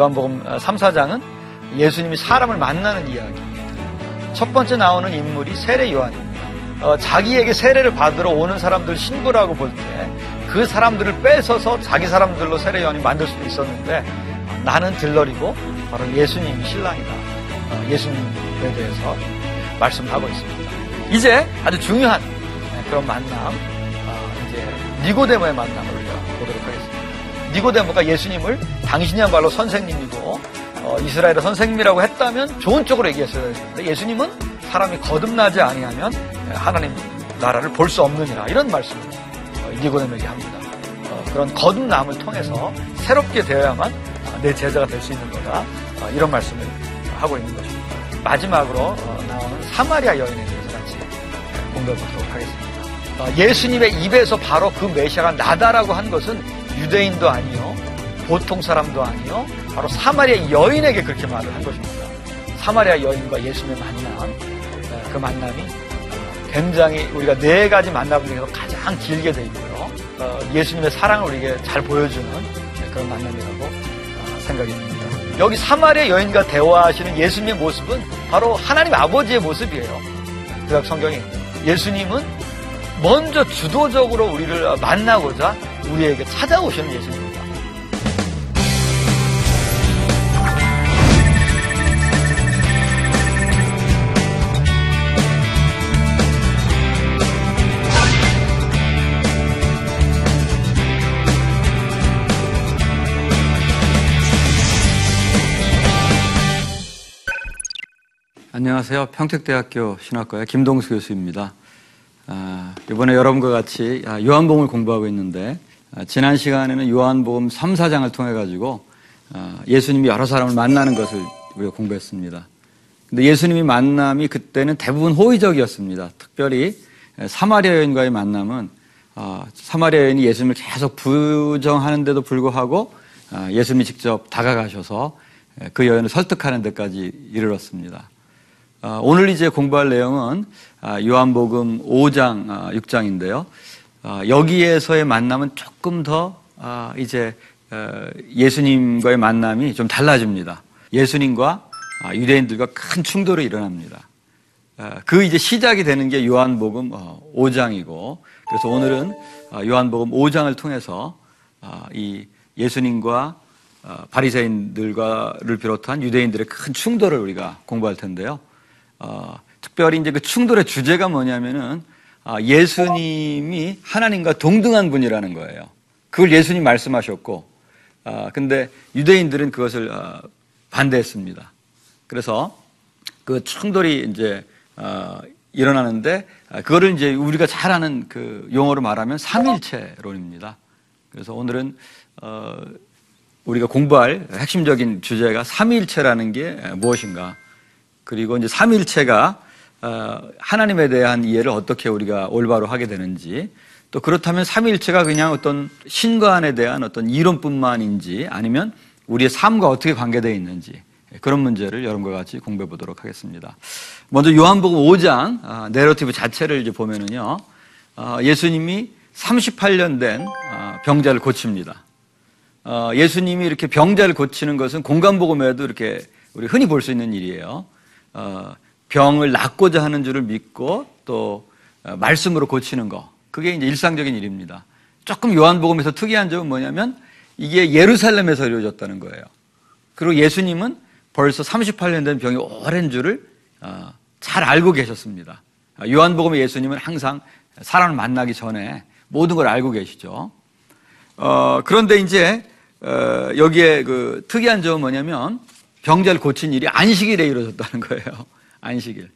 요한복음 3, 4장은 예수님이 사람을 만나는 이야기입니다. 첫 번째 나오는 인물이 세례 요한입니다. 어, 자기에게 세례를 받으러 오는 사람들 신부라고 볼 때 그 사람들을 뺏어서 자기 사람들로 세례 요한이 만들 수도 있었는데 어, 나는 들러리고 바로 예수님이 신랑이다. 어, 예수님에 대해서 말씀하고 있습니다. 이제 아주 중요한 그런 만남, 어, 이제 니고데모의 만남을 우리가 보도록 하겠습니다. 니고데모가 예수님을 당신이 한 말로 선생님이고 어, 이스라엘의 선생님이라고 했다면 좋은 쪽으로 얘기했어야 했는데 예수님은 사람이 거듭나지 아니하면 하나님 나라를 볼 수 없느니라 이런 말씀을 어, 니고데모에게 합니다. 어, 그런 거듭남을 통해서 새롭게 되어야만 어, 내 제자가 될 수 있는 거다 어, 이런 말씀을 하고 있는 것입니다. 마지막으로 어, 나오는 사마리아 여인에 대해서 같이 공부해 보도록 하겠습니다. 어, 예수님의 입에서 바로 그 메시아가 나다라고 한 것은 유대인도 아니요, 보통 사람도 아니요, 바로 사마리아 여인에게 그렇게 말을 한 것입니다. 사마리아 여인과 예수님의 만남, 에, 그 만남이 어, 굉장히 우리가 네 가지 만남 중에서 가장 길게 돼 있고요. 어, 예수님의 사랑을 우리에게 잘 보여주는 그런 만남이라고 어, 생각이 듭니다. 여기 사마리아 여인과 대화하시는 예수님의 모습은 바로 하나님 아버지의 모습이에요. 구약 성경에 예수님은 먼저 주도적으로 우리를 만나고자 우리에게 찾아오시는 예수님 안녕하세요. 평택대학교 신학과의 김동수 교수입니다. 아, 이번에 여러분과 같이 아, 요한복음을 공부하고 있는데 아, 지난 시간에는 요한복음 3, 4장을 통해 가지고 아, 예수님이 여러 사람을 만나는 것을 우리가 공부했습니다. 근데 예수님이 만남이 그때는 대부분 호의적이었습니다. 특별히 사마리아 여인과의 만남은 아, 사마리아 여인이 예수님을 계속 부정하는데도 불구하고 아, 예수님이 직접 다가가셔서 그 여인을 설득하는 데까지 이르렀습니다. 아, 오늘 이제 공부할 내용은 아, 요한복음 5장, 6장인데요. 아, 여기에서의 만남은 조금 더 이제 어, 예수님과의 만남이 좀 달라집니다. 예수님과 유대인들과 큰 충돌이 일어납니다. 그 이제 시작이 되는 게 요한복음 5장이고, 어, 그래서 오늘은 요한복음 5장을 통해서 이 예수님과 바리새인들과를 비롯한 유대인들의 큰 충돌을 우리가 공부할 텐데요. 어, 특별히 이제 그 충돌의 주제가 뭐냐면은 아, 예수님이 하나님과 동등한 분이라는 거예요. 그걸 예수님 말씀하셨고, 아, 근데 유대인들은 그것을 아, 반대했습니다. 그래서 그 충돌이 이제 어, 일어나는데 아, 그거를 이제 우리가 잘 아는 그 용어로 말하면 삼일체론입니다. 그래서 오늘은 어, 우리가 공부할 핵심적인 주제가 삼일체라는 게 무엇인가? 그리고 이제 삼일체가 어, 하나님에 대한 이해를 어떻게 우리가 올바로 하게 되는지 또 그렇다면 삼일체가 그냥 어떤 신관에 대한 어떤 이론뿐만인지 아니면 우리의 삶과 어떻게 관계되어 있는지 그런 문제를 여러분과 같이 공부해 보도록 하겠습니다. 먼저 요한복음 5장 아, 내러티브 자체를 이제 보면은요 어, 예수님이 38년 된 어, 병자를 고칩니다. 예수님이 이렇게 병자를 고치는 것은 공간복음에도 이렇게 우리 흔히 볼 수 있는 일이에요. 어, 병을 낫고자 하는 줄을 믿고 또 어, 말씀으로 고치는 거. 그게 이제 일상적인 일입니다. 조금 요한복음에서 특이한 점은 뭐냐면 이게 예루살렘에서 이루어졌다는 거예요. 그리고 예수님은 벌써 38년 된 병이 오랜 줄을 어, 잘 알고 계셨습니다. 요한복음의 예수님은 항상 사람을 만나기 전에 모든 걸 알고 계시죠. 어, 그런데 이제 어, 여기에 그 특이한 점은 뭐냐면 병자를 고친 일이 안식일에 이루어졌다는 거예요. 안식일.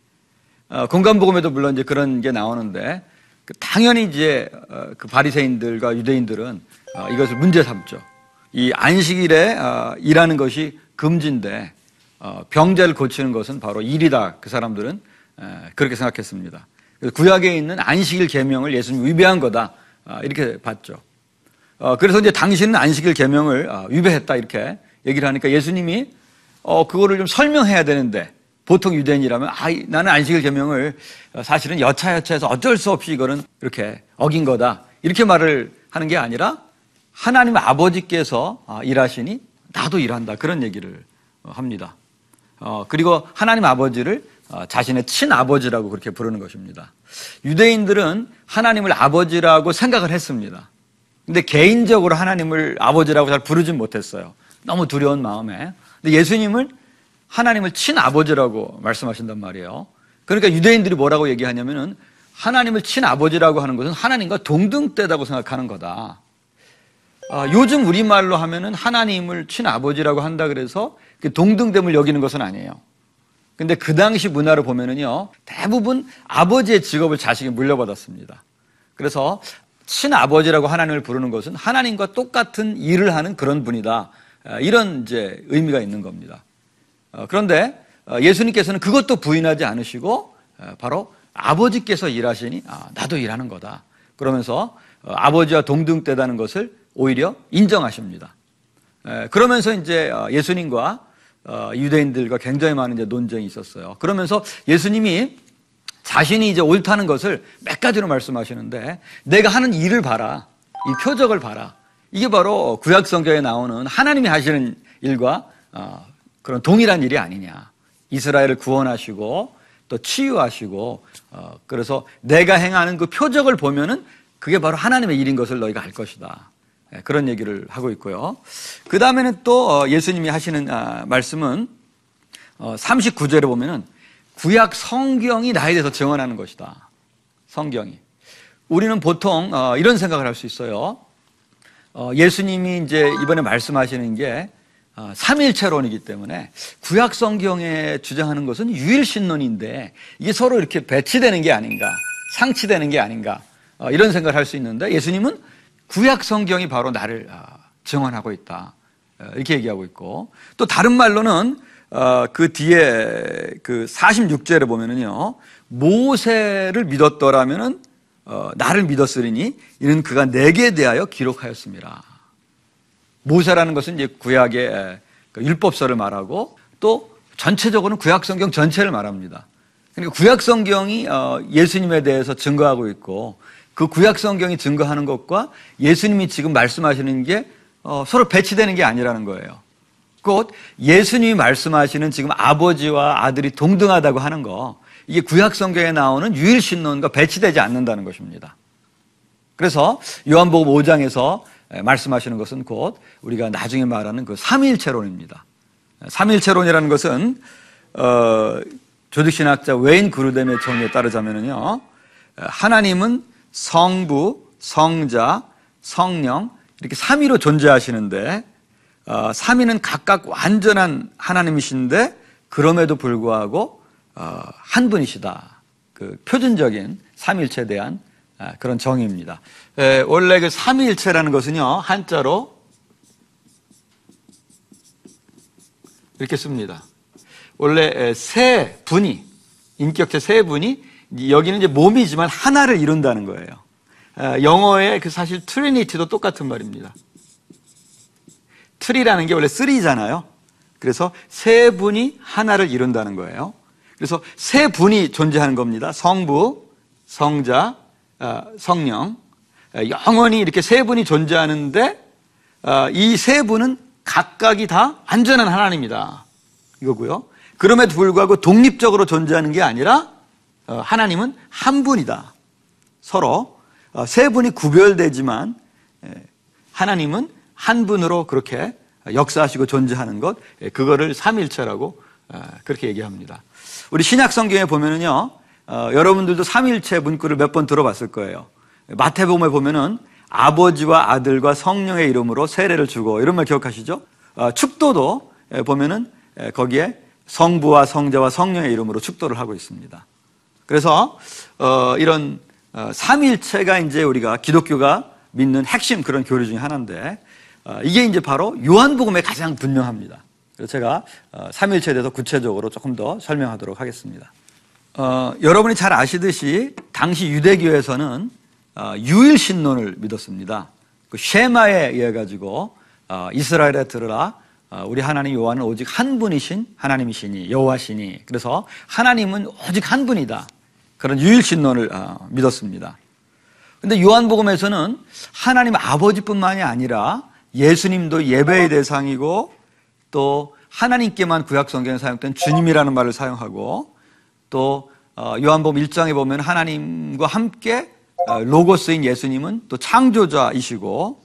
어, 공간복음에도 물론 이제 그런 게 나오는데 그 당연히 이제 어, 그 바리새인들과 유대인들은 어, 이것을 문제 삼죠. 이 안식일에 어, 일하는 것이 금지인데 어, 병자를 고치는 것은 바로 일이다. 그 사람들은 에, 그렇게 생각했습니다. 구약에 있는 안식일 계명을 예수님 위배한 거다. 아, 이렇게 봤죠. 어, 그래서 이제 당신은 안식일 계명을 아, 위배했다 이렇게 얘기를 하니까 예수님이 어, 그거를 좀 설명해야 되는데 보통 유대인이라면 아, 이- 나는 안식일 계명을 어, 사실은 여차여차해서 어쩔 수 없이 이거는 이렇게 어긴 거다. 이렇게 말을 하는 게 아니라 하나님 아버지께서 아, 일하시니 나도 일한다. 그런 얘기를 어, 합니다. 어, 그리고 하나님 아버지를 어, 자신의 친아버지라고 그렇게 부르는 것입니다. 유대인들은 하나님을 아버지라고 생각을 했습니다. 근데 개인적으로 하나님을 아버지라고 잘 부르진 못했어요. 너무 두려운 마음에. 근데 예수님은 하나님을 친아버지라고 말씀하신단 말이에요. 그러니까 유대인들이 뭐라고 얘기하냐면은 하나님을 친아버지라고 하는 것은 하나님과 동등되다고 생각하는 거다. 아, 요즘 우리말로 하면은 하나님을 친아버지라고 한다 그래서 그 동등됨을 여기는 것은 아니에요. 근데 그 당시 문화를 보면은요, 대부분 아버지의 직업을 자식이 물려받았습니다. 그래서 친아버지라고 하나님을 부르는 것은 하나님과 똑같은 일을 하는 그런 분이다. 아, 이런 이제 의미가 있는 겁니다. 어, 그런데 어, 예수님께서는 그것도 부인하지 않으시고 어, 바로 아버지께서 일하시니 아, 나도 일하는 거다. 그러면서 어, 아버지와 동등되다는 것을 오히려 인정하십니다. 에, 그러면서 이제 어, 예수님과 어, 유대인들과 굉장히 많은 이제 논쟁이 있었어요. 그러면서 예수님이 자신이 이제 옳다는 것을 몇 가지로 말씀하시는데 내가 하는 일을 봐라. 이 표적을 봐라. 이게 바로 구약 성경에 나오는 하나님이 하시는 일과 어, 그런 동일한 일이 아니냐. 이스라엘을 구원하시고 또 치유하시고 어, 그래서 내가 행하는 그 표적을 보면은 그게 바로 하나님의 일인 것을 너희가 알 것이다. 예, 그런 얘기를 하고 있고요. 그 다음에는 또 어, 예수님이 하시는 아, 말씀은 어, 39절에 보면은 구약 성경이 나에 대해서 증언하는 것이다. 성경이. 우리는 보통 어, 이런 생각을 할 수 있어요. 어, 예수님이 이제 이번에 말씀하시는 게 어, 삼일체론이기 때문에 구약 성경에 주장하는 것은 유일신론인데 이게 서로 이렇게 배치되는 게 아닌가, 상치되는 게 아닌가 어, 이런 생각을 할 수 있는데 예수님은 구약 성경이 바로 나를 아, 증언하고 있다. 어, 이렇게 얘기하고 있고 또 다른 말로는 어, 그 뒤에 그 46절에 보면은요 모세를 믿었더라면은 어, 나를 믿었으리니 이는 그가 내게 대하여 기록하였습니다. 모세라는 것은 이제 구약의 에, 그 율법서를 말하고 또 전체적으로는 구약 성경 전체를 말합니다. 그러니까 구약 성경이 어, 예수님에 대해서 증거하고 있고 그 구약 성경이 증거하는 것과 예수님이 지금 말씀하시는 게 어, 서로 배치되는 게 아니라는 거예요. 곧 예수님이 말씀하시는 지금 아버지와 아들이 동등하다고 하는 거 이게 구약 성경에 나오는 유일 신론과 배치되지 않는다는 것입니다. 그래서 요한복음 5장에서 말씀하시는 것은 곧 우리가 나중에 말하는 그 삼일체론입니다. 삼일체론이라는 것은 어, 조직신학자 웨인 그루뎀의 정의에 따르자면요 하나님은 성부, 성자, 성령 이렇게 삼위로 존재하시는데 어, 삼위는 각각 완전한 하나님이신데 그럼에도 불구하고 어, 한 분이시다. 그 표준적인 삼일체에 대한 아, 그런 정의입니다. 에, 원래 그 삼위일체라는 것은요 한자로 이렇게 씁니다. 원래 에, 세 분이 인격체 세 분이 여기는 이제 몸이지만 하나를 이룬다는 거예요. 에, 영어의 그 사실 Trinity도 똑같은 말입니다. tri라는 게 원래 three잖아요. 그래서 세 분이 하나를 이룬다는 거예요. 그래서 세 분이 존재하는 겁니다. 성부, 성자, 어, 성령. 어, 영원히 이렇게 세 분이 존재하는데 어, 이세 분은 각각이 다 완전한 하나님이다. 이거고요. 그럼에도 불구하고 독립적으로 존재하는 게 아니라 어, 하나님은 한 분이다. 서로 어, 세 분이 구별되지만 에, 하나님은 한 분으로 그렇게 역사하시고 존재하는 것, 예, 그거를 삼일체라고 어, 그렇게 얘기합니다. 우리 신약 성경에 보면은요, 어, 여러분들도 삼일체 문구를 몇 번 들어봤을 거예요. 마태복음에 보면은 아버지와 아들과 성령의 이름으로 세례를 주고 이런 말 기억하시죠? 어, 축도도 예, 보면은 예, 거기에 성부와 성자와 성령의 이름으로 축도를 하고 있습니다. 그래서 어, 이런 어, 삼일체가 이제 우리가 기독교가 믿는 핵심 그런 교리 중에 하나인데 어, 이게 이제 바로 요한복음에 가장 분명합니다. 그래서 제가 어, 삼일체에 대해서 구체적으로 조금 더 설명하도록 하겠습니다. 어, 여러분이 잘 아시듯이 당시 유대교에서는 어, 유일 신론을 믿었습니다. 그 쉐마에 의해 가지고 어, 이스라엘에 들으라 어, 우리 하나님 여호와는 오직 한 분이신 하나님이시니 여호와시니 그래서 하나님은 오직 한 분이다. 그런 유일 신론을 어, 믿었습니다. 근데 요한복음에서는 하나님 아버지뿐만이 아니라 예수님도 예배의 대상이고 또 하나님께만 구약 성경에 사용된 주님이라는 말을 사용하고 또 어, 요한복음 1장에 보면 하나님과 함께 어, 로고스인 예수님은 또 창조자이시고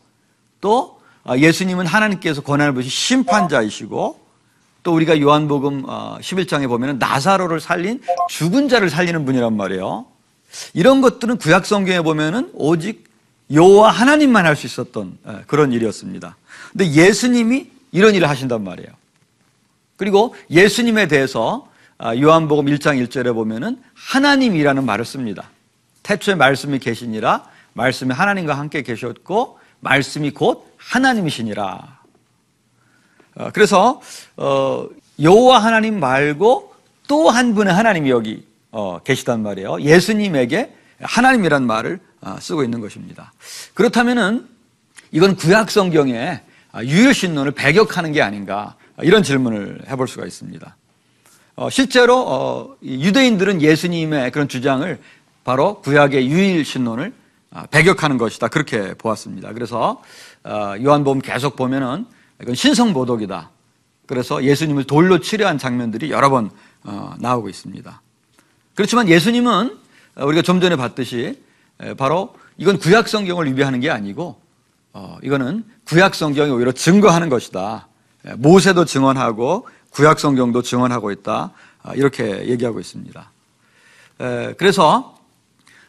또 어, 예수님은 하나님께서 권한을 보신 심판자이시고 또 우리가 요한복음 11장에 보면 나사로를 살린 죽은 자를 살리는 분이란 말이에요. 이런 것들은 구약 성경에 보면은 오직 여호와 하나님만 할 수 있었던 예, 그런 일이었습니다. 근데 예수님이 이런 일을 하신단 말이에요. 그리고 예수님에 대해서 아, 요한복음 1장 1절에 보면은 하나님이라는 말을 씁니다. 태초에 말씀이 계시니라 말씀이 하나님과 함께 계셨고 말씀이 곧 하나님이시니라. 어, 그래서 어, 여호와 하나님 말고 또 한 분의 하나님이 여기 어, 계시단 말이에요. 예수님에게 하나님이란 말을 아, 쓰고 있는 것입니다. 그렇다면은 이건 구약 성경에 아, 유일 신론을 배격하는 게 아닌가 이런 질문을 해볼 수가 있습니다. 어, 실제로 어, 이 유대인들은 예수님의 그런 주장을 바로 구약의 유일 신론을 아, 배격하는 것이다 그렇게 보았습니다. 그래서 어, 요한복음 계속 보면은 이건 신성모독이다. 그래서 예수님을 돌로 치려한 장면들이 여러 번 어, 나오고 있습니다. 그렇지만 예수님은 어, 우리가 좀 전에 봤듯이 에, 바로 이건 구약 성경을 위배하는 게 아니고 어, 이거는 구약 성경이 오히려 증거하는 것이다. 에, 모세도 증언하고 구약 성경도 증언하고 있다. 아, 이렇게 얘기하고 있습니다. 에, 그래서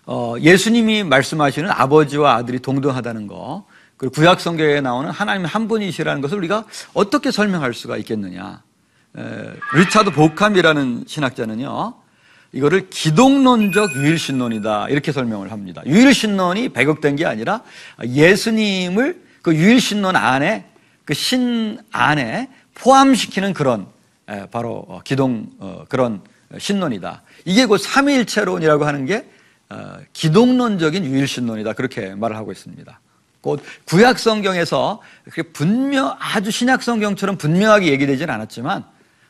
어, 예수님이 말씀하시는 아버지와 아들이 동등하다는 거, 그리고 구약 성경에 나오는 하나님 한 분이시라는 것을 우리가 어떻게 설명할 수가 있겠느냐? 에, 리차드 보캄이라는 신학자는요, 이거를 기독론적 유일신론이다 이렇게 설명을 합니다. 유일신론이 배격된 게 아니라 예수님을 그 유일신론 안에 그 신 안에 포함시키는 그런 에, 바로 어, 기동 어, 그런 신론이다. 이게 그 삼위일체론이라고 하는 게 어, 기독론적인 유일신론이다 그렇게 말을 하고 있습니다. 곧 구약 성경에서 분명 아주 신약 성경처럼 분명하게 얘기되지는 않았지만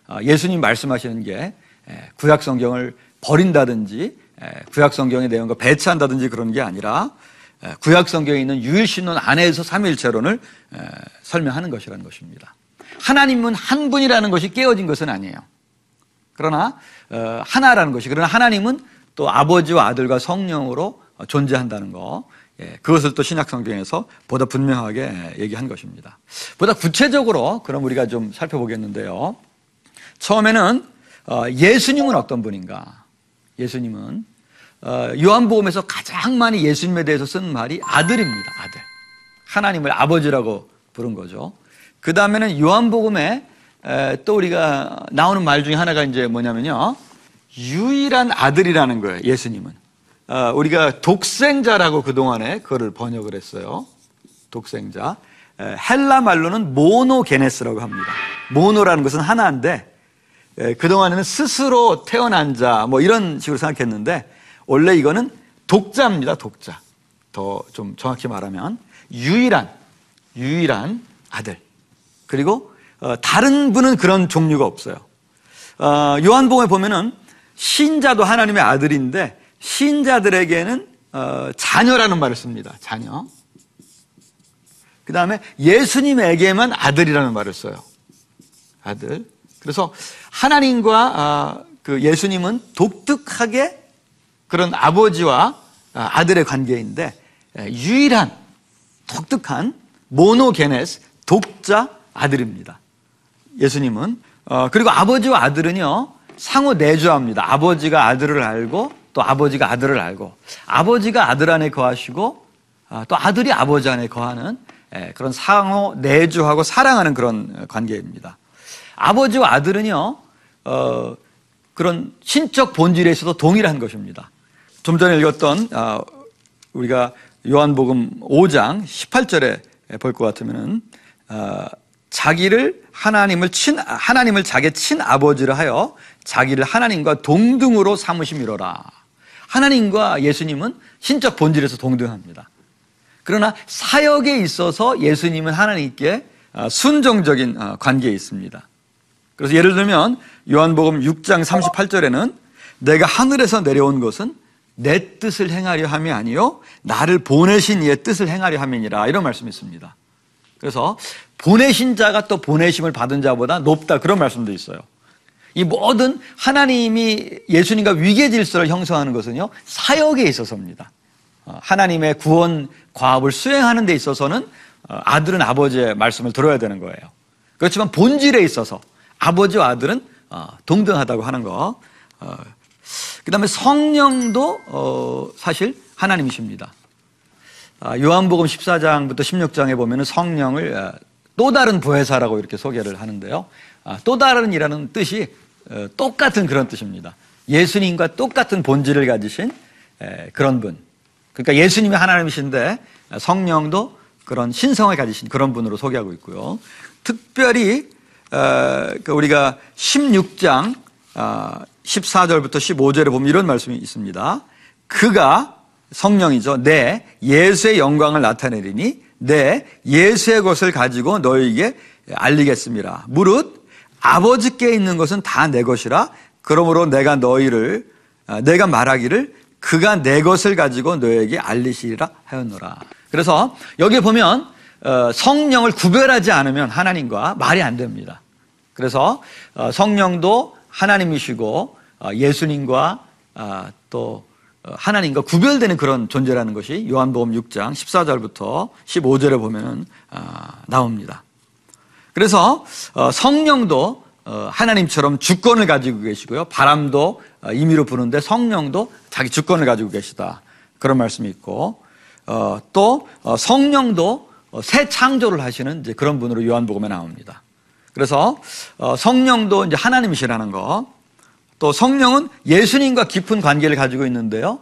어, 예수님 말씀하시는 게 에, 구약 성경을 버린다든지 에, 구약 성경의 내용과 배치한다든지 그런 게 아니라 에, 구약 성경에 있는 유일신론 안에서 삼위일체론을 에, 설명하는 것이라는 것입니다. 하나님은 한 분이라는 것이 깨어진 것은 아니에요. 그러나 어, 하나라는 것이 그러나 하나님은 또 아버지와 아들과 성령으로 존재한다는 거 예, 그것을 또 신약 성경에서 보다 분명하게 얘기한 것입니다. 보다 구체적으로 그럼 우리가 좀 살펴보겠는데요. 처음에는 어, 예수님은 어떤 분인가? 예수님은 어, 요한복음에서 가장 많이 예수님에 대해서 쓴 말이 아들입니다. 아들. 하나님을 아버지라고 부른 거죠. 그 다음에는 요한복음에 에, 또 우리가 나오는 말 중에 하나가 이제 뭐냐면요. 유일한 아들이라는 거예요. 예수님은. 어, 우리가 독생자라고 그동안에 그거를 번역을 했어요. 독생자. 에, 헬라 말로는 모노게네스라고 합니다. 모노라는 것은 하나인데 에, 그동안에는 스스로 태어난 자, 뭐 이런 식으로 생각했는데 원래 이거는 독자입니다. 독자. 더 좀 정확히 말하면 유일한, 유일한 아들. 그리고 어, 다른 분은 그런 종류가 없어요. 어, 요한복음에 보면은 신자도 하나님의 아들인데 신자들에게는 어, 자녀라는 말을 씁니다. 자녀. 그 다음에 예수님에게만 아들이라는 말을 써요. 아들. 그래서 하나님과 아, 그 예수님은 독특하게 그런 아버지와 아, 아들의 관계인데 에, 유일한 독특한 모노게네스 독자 아들입니다. 예수님은 어, 그리고 아버지와 아들은요 상호 내주합니다. 아버지가 아들을 알고 또 아버지가 아들을 알고 아버지가 아들 안에 거하시고 아, 또 아들이 아버지 안에 거하는 에, 그런 상호 내주하고 사랑하는 그런 관계입니다. 아버지와 아들은요 어, 그런 신적 본질에 있어서 동일한 것입니다. 좀 전에 읽었던 아, 우리가 요한복음 5장 18절에 볼 것 같으면은 아, 자기를 하나님을 친 하나님을 자기 친 아버지를 하여 자기를 하나님과 동등으로 삼으심이로라. 하나님과 예수님은 신적 본질에서 동등합니다. 그러나 사역에 있어서 예수님은 하나님께 아, 순종적인 아, 관계에 있습니다. 그래서 예를 들면 요한복음 6장 38절에는 내가 하늘에서 내려온 것은 내 뜻을 행하려 함이 아니요 나를 보내신 이의 뜻을 행하려 함이니라 이런 말씀이 있습니다. 그래서 보내신 자가 또 보내심을 받은 자보다 높다 그런 말씀도 있어요. 이 모든 하나님이 예수님과 위계 질서를 형성하는 것은요 사역에 있어서입니다. 어, 하나님의 구원 과업을 수행하는 데 있어서는 어, 아들은 아버지의 말씀을 들어야 되는 거예요. 그렇지만 본질에 있어서 아버지와 아들은 어, 동등하다고 하는 거. 그 다음에 성령도 사실 하나님이십니다. 아, 요한복음 14장부터 16장에 보면 성령을 또 다른 부회사라고 이렇게 소개를 하는데요. 아, 또 다른이라는 뜻이 똑같은 그런 뜻입니다. 예수님과 똑같은 본질을 가지신 그런 분. 그러니까 예수님이 하나님이신데 성령도 그런 신성을 가지신 그런 분으로 소개하고 있고요. 특별히 어, 그 우리가 16장 14절부터 어, 15절에 보면 이런 말씀이 있습니다. 그가 성령이죠. 내 예수의 영광을 나타내리니 내 예수의 것을 가지고 너에게 알리겠습니다. 무릇 아버지께 있는 것은 다 내 것이라 그러므로 내가 너희를 어, 내가 말하기를 그가 내 것을 가지고 너에게 알리시리라 하였노라. 그래서 여기 보면 어, 성령을 구별하지 않으면 하나님과 말이 안 됩니다. 그래서 어, 성령도 하나님이시고 어, 예수님과 또 하나님과 구별되는 그런 존재라는 것이 요한복음 6장 14절부터 15절에 보면 나옵니다. 그래서 성령도 하나님처럼 주권을 가지고 계시고요. 바람도 임의로 부는데 성령도 자기 주권을 가지고 계시다. 그런 말씀이 있고 어, 또 어, 성령도 어, 새 창조를 하시는 그런 분으로 요한복음에 나옵니다. 그래서 성령도 이제 하나님이시라는 거. 또 성령은 예수님과 깊은 관계를 가지고 있는데요.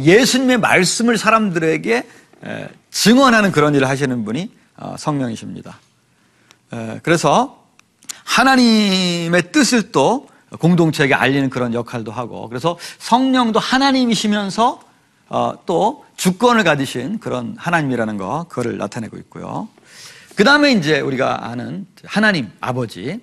예수님의 말씀을 사람들에게 증언하는 그런 일을 하시는 분이 성령이십니다. 그래서 하나님의 뜻을 또 공동체에게 알리는 그런 역할도 하고 그래서 성령도 하나님이시면서 또 주권을 가지신 그런 하나님이라는 거, 그거를 나타내고 있고요. 그 다음에 이제 우리가 아는 하나님 아버지.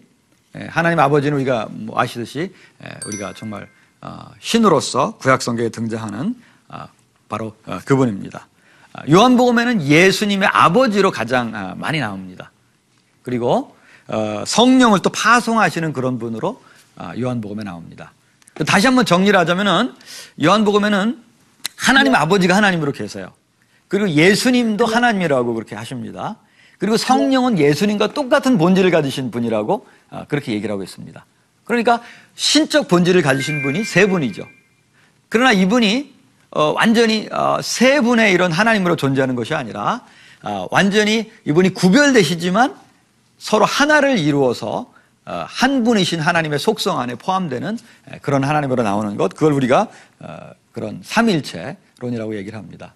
예, 하나님 아버지는 우리가 뭐 아시듯이 예, 우리가 정말 어, 신으로서 구약 성경에 등장하는 아, 바로 어, 그분입니다. 아, 요한복음에는 예수님의 아버지로 가장 아, 많이 나옵니다. 그리고 어, 성령을 또 파송하시는 그런 분으로 요한복음에 나옵니다. 다시 한번 정리를 하자면은 요한복음에는 하나님 아버지가 하나님으로 계세요. 그리고 예수님도 하나님이라고 그렇게 하십니다. 그리고 성령은 예수님과 똑같은 본질을 가지신 분이라고 아, 그렇게 얘기를 하고 있습니다. 그러니까 신적 본질을 가지신 분이 세 분이죠. 그러나 이분이 어, 완전히 어, 세 분의 이런 하나님으로 존재하는 것이 아니라 어, 완전히 이분이 구별되시지만 서로 하나를 이루어서 한 분이신 하나님의 속성 안에 포함되는 그런 하나님으로 나오는 것 그걸 우리가 그런 삼일체론이라고 얘기를 합니다.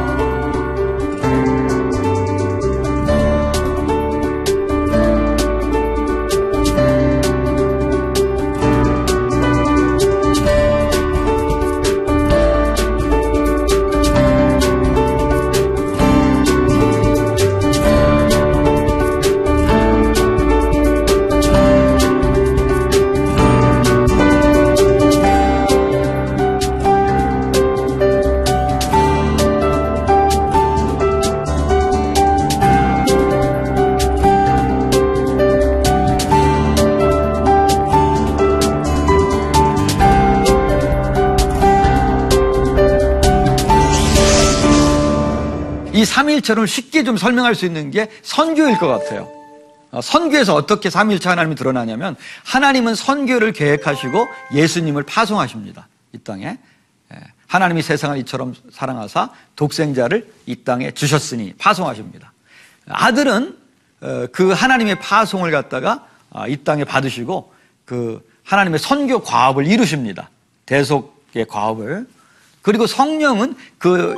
3일처럼 쉽게 좀 설명할 수 있는 게 선교일 것 같아요. 어, 선교에서 어떻게 3일차 하나님이 드러나냐면 하나님은 선교를 계획하시고 예수님을 파송하십니다. 이 땅에. 예, 하나님이 세상을 이처럼 사랑하사 독생자를 이 땅에 주셨으니 파송하십니다. 아들은 어, 그 하나님의 파송을 갖다가 아, 이 땅에 받으시고 그 하나님의 선교 과업을 이루십니다. 대속의 과업을. 그리고 성령은 그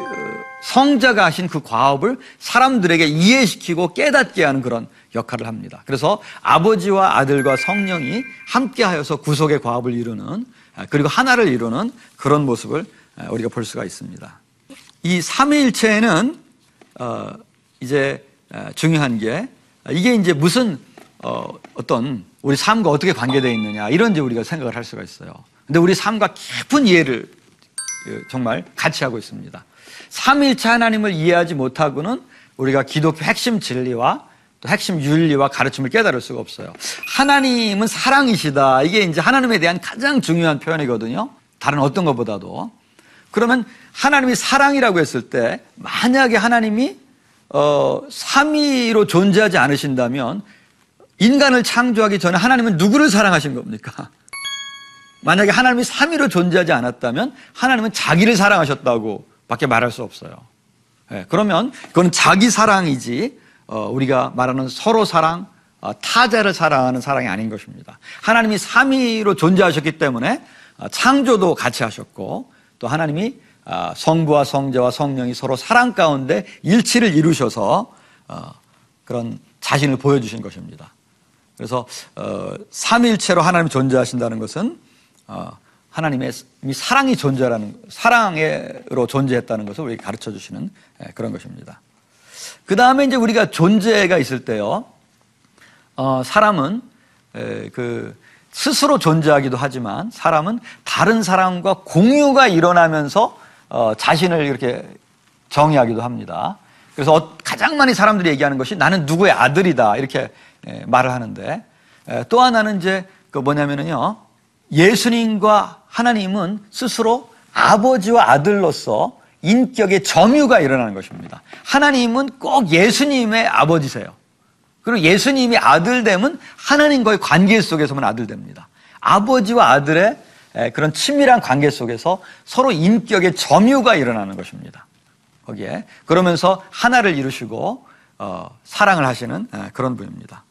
성자가 하신 그 과업을 사람들에게 이해시키고 깨닫게 하는 그런 역할을 합니다. 그래서 아버지와 아들과 성령이 함께하여서 구속의 과업을 이루는 아, 그리고 하나를 이루는 그런 모습을 아, 우리가 볼 수가 있습니다. 이 삼위일체는 어, 이제 아, 중요한 게 아, 이게 이제 무슨 어, 어떤 우리 삶과 어떻게 관계되어 있느냐 이런 이제 우리가 생각을 할 수가 있어요. 근데 우리 삶과 깊은 이해를 그, 정말 같이 하고 있습니다. 삼일체 하나님을 이해하지 못하고는 우리가 기독교 핵심 진리와 또 핵심 윤리와 가르침을 깨달을 수가 없어요. 하나님은 사랑이시다. 이게 이제 하나님에 대한 가장 중요한 표현이거든요. 다른 어떤 것보다도. 그러면 하나님이 사랑이라고 했을 때 만약에 하나님이 어, 삼위로 존재하지 않으신다면 인간을 창조하기 전에 하나님은 누구를 사랑하신 겁니까? 만약에 하나님이 삼위로 존재하지 않았다면 하나님은 자기를 사랑하셨다고 밖에 말할 수 없어요. 예, 그러면 그건 자기 사랑이지 어, 우리가 말하는 서로 사랑, 어, 타자를 사랑하는 사랑이 아닌 것입니다. 하나님이 삼위로 존재하셨기 때문에 어, 창조도 같이 하셨고 또 하나님이 아, 성부와 성자와 성령이 서로 사랑 가운데 일치를 이루셔서 어, 그런 자신을 보여주신 것입니다. 그래서 어, 삼일체로 하나님 존재하신다는 것은 어, 하나님의 사랑이 존재하는 사랑으로 존재했다는 것을 우리 가르쳐 주시는 예, 그런 것입니다. 그 다음에 이제 우리가 존재가 있을 때요, 어, 사람은 에, 그 스스로 존재하기도 하지만 사람은 다른 사람과 공유가 일어나면서 어, 자신을 이렇게 정의하기도 합니다. 그래서 어- 가장 많이 사람들이 얘기하는 것이 나는 누구의 아들이다 이렇게 에, 말을 하는데 에, 또 하나는 이제 그 뭐냐면은요 예수님과 하나님은 스스로 아버지와 아들로서 인격의 점유가 일어나는 것입니다. 하나님은 꼭 예수님의 아버지세요. 그리고 예수님이 아들 되면 하나님과의 관계 속에서만 아들 됩니다. 아버지와 아들의 에, 그런 친밀한 관계 속에서 서로 인격의 점유가 일어나는 것입니다. 거기에 그러면서 하나를 이루시고 어, 사랑을 하시는 에, 그런 분입니다.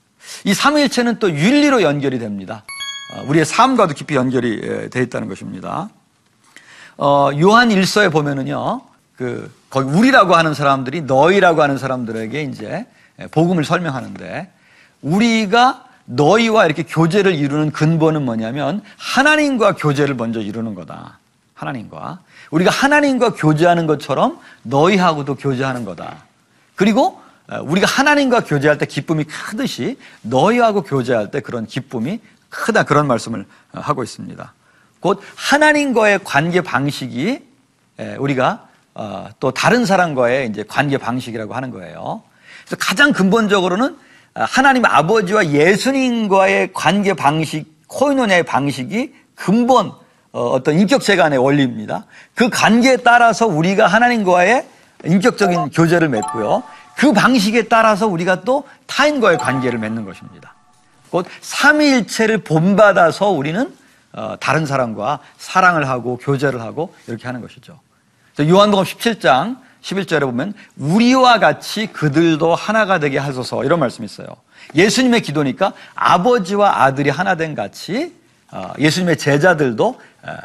이 삼위일체는 또 윤리로 연결이 됩니다. 어, 우리의 삶과도 깊이 연결이 에, 돼 있다는 것입니다. 어, 요한 일서에 보면은요, 그, 거기 우리라고 하는 사람들이 너희라고 하는 사람들에게 이제 복음을 설명하는데, 우리가 너희와 이렇게 교제를 이루는 근본은 뭐냐면, 하나님과 교제를 먼저 이루는 거다. 하나님과. 우리가 하나님과 교제하는 것처럼 너희하고도 교제하는 거다. 그리고 어, 우리가 하나님과 교제할 때 기쁨이 크듯이 너희하고 교제할 때 그런 기쁨이 크다. 그런 말씀을 어, 하고 있습니다. 곧 하나님과의 관계 방식이 에, 우리가 어, 또 다른 사람과의 이제 관계 방식이라고 하는 거예요. 그래서 가장 근본적으로는 아, 하나님 아버지와 예수님과의 관계 방식, 코이노냐의 방식이 근본 어, 어떤 인격체 간의 원리입니다. 그 관계에 따라서 우리가 하나님과의 인격적인 교제를 맺고요. 그 방식에 따라서 우리가 또 타인과의 관계를 맺는 것입니다. 곧 삼위일체를 본받아서 우리는 어, 다른 사람과 사랑을 하고 교제를 하고 이렇게 하는 것이죠. 요한복음 17장 11절에 보면 우리와 같이 그들도 하나가 되게 하소서 이런 말씀이 있어요. 예수님의 기도니까 아버지와 아들이 하나 된 같이 어, 예수님의 제자들도 어,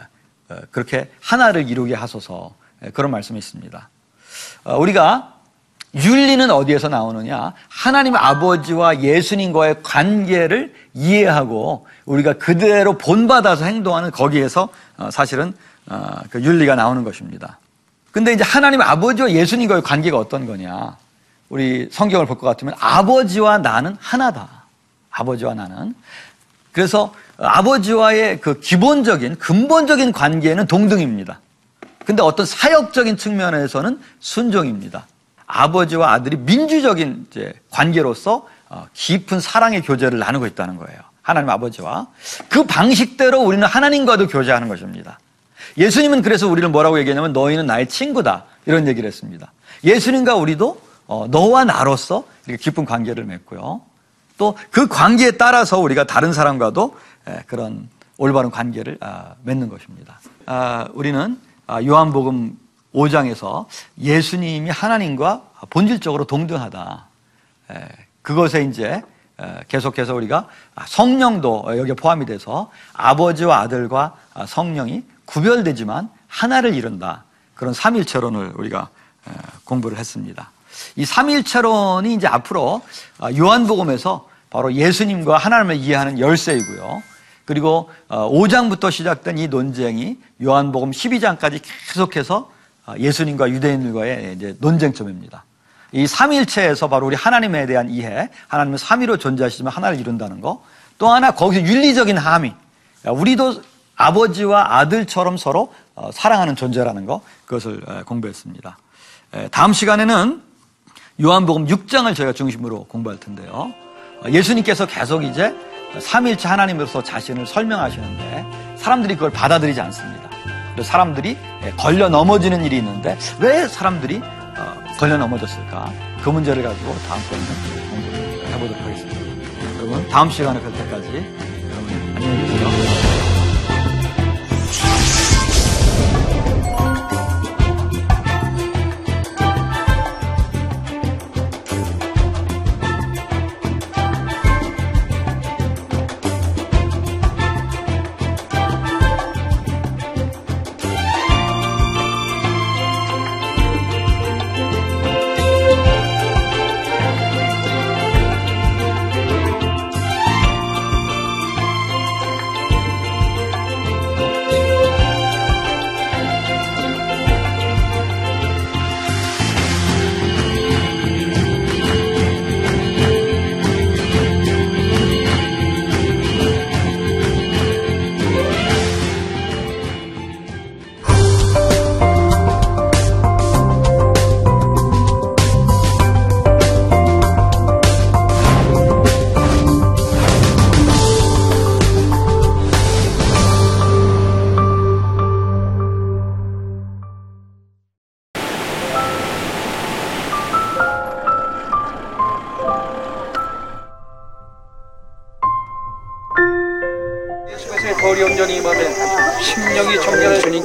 어, 그렇게 하나를 이루게 하소서 예, 그런 말씀이 있습니다. 어, 우리가 윤리는 어디에서 나오느냐? 하나님 아버지와 예수님과의 관계를 이해하고 우리가 그대로 본받아서 행동하는 거기에서 어, 사실은 어, 그 윤리가 나오는 것입니다. 근데 이제 하나님 아버지와 예수님과의 관계가 어떤 거냐? 우리 성경을 볼 것 같으면 아버지와 나는 하나다. 아버지와 나는. 그래서 아버지와의 그 기본적인 근본적인 관계는 동등입니다. 근데 어떤 사역적인 측면에서는 순종입니다. 아버지와 아들이 민주적인 이제 관계로서 어, 깊은 사랑의 교제를 나누고 있다는 거예요. 하나님 아버지와 그 방식대로 우리는 하나님과도 교제하는 것입니다. 예수님은 그래서 우리를 뭐라고 얘기하냐면 너희는 나의 친구다 이런 얘기를 했습니다. 예수님과 우리도 어, 너와 나로서 이렇게 깊은 관계를 맺고요. 또 그 관계에 따라서 우리가 다른 사람과도 에, 그런 올바른 관계를 아, 맺는 것입니다. 아, 우리는 아, 요한복음 5장에서 예수님이 하나님과 본질적으로 동등하다. 에, 그것에 이제 에, 계속해서 우리가 아, 성령도 여기에 포함이 돼서 아버지와 아들과 아, 성령이 구별되지만 하나를 이룬다. 그런 삼일체론을 우리가 에, 공부를 했습니다. 이 삼일체론이 이제 앞으로 아, 요한복음에서 바로 예수님과 하나님을 이해하는 열쇠이고요. 그리고 5장부터 시작된 이 논쟁이 요한복음 12장까지 계속해서 아, 예수님과 유대인들과의 이제 논쟁점입니다. 이 삼일체에서 바로 우리 하나님에 대한 이해, 하나님은 삼위로 존재하시지만 하나를 이룬다는 거. 또 하나 거기서 윤리적인 함의, 우리도 아버지와 아들처럼 서로 어, 사랑하는 존재라는 거 그것을 에, 공부했습니다. 에, 다음 시간에는 요한복음 6장을 저희가 중심으로 공부할 텐데요. 어, 예수님께서 계속 이제 삼일체 하나님으로서 자신을 설명하시는데 사람들이 그걸 받아들이지 않습니다. 사람들이 에, 걸려 넘어지는 일이 있는데 왜 사람들이 어, 걸려 넘어졌을까? 그 문제를 가지고 다음번에는 공부를 해보도록 하겠습니다. 여러분 다음 시간에 뵐 때까지 여러분 안녕히 계세요.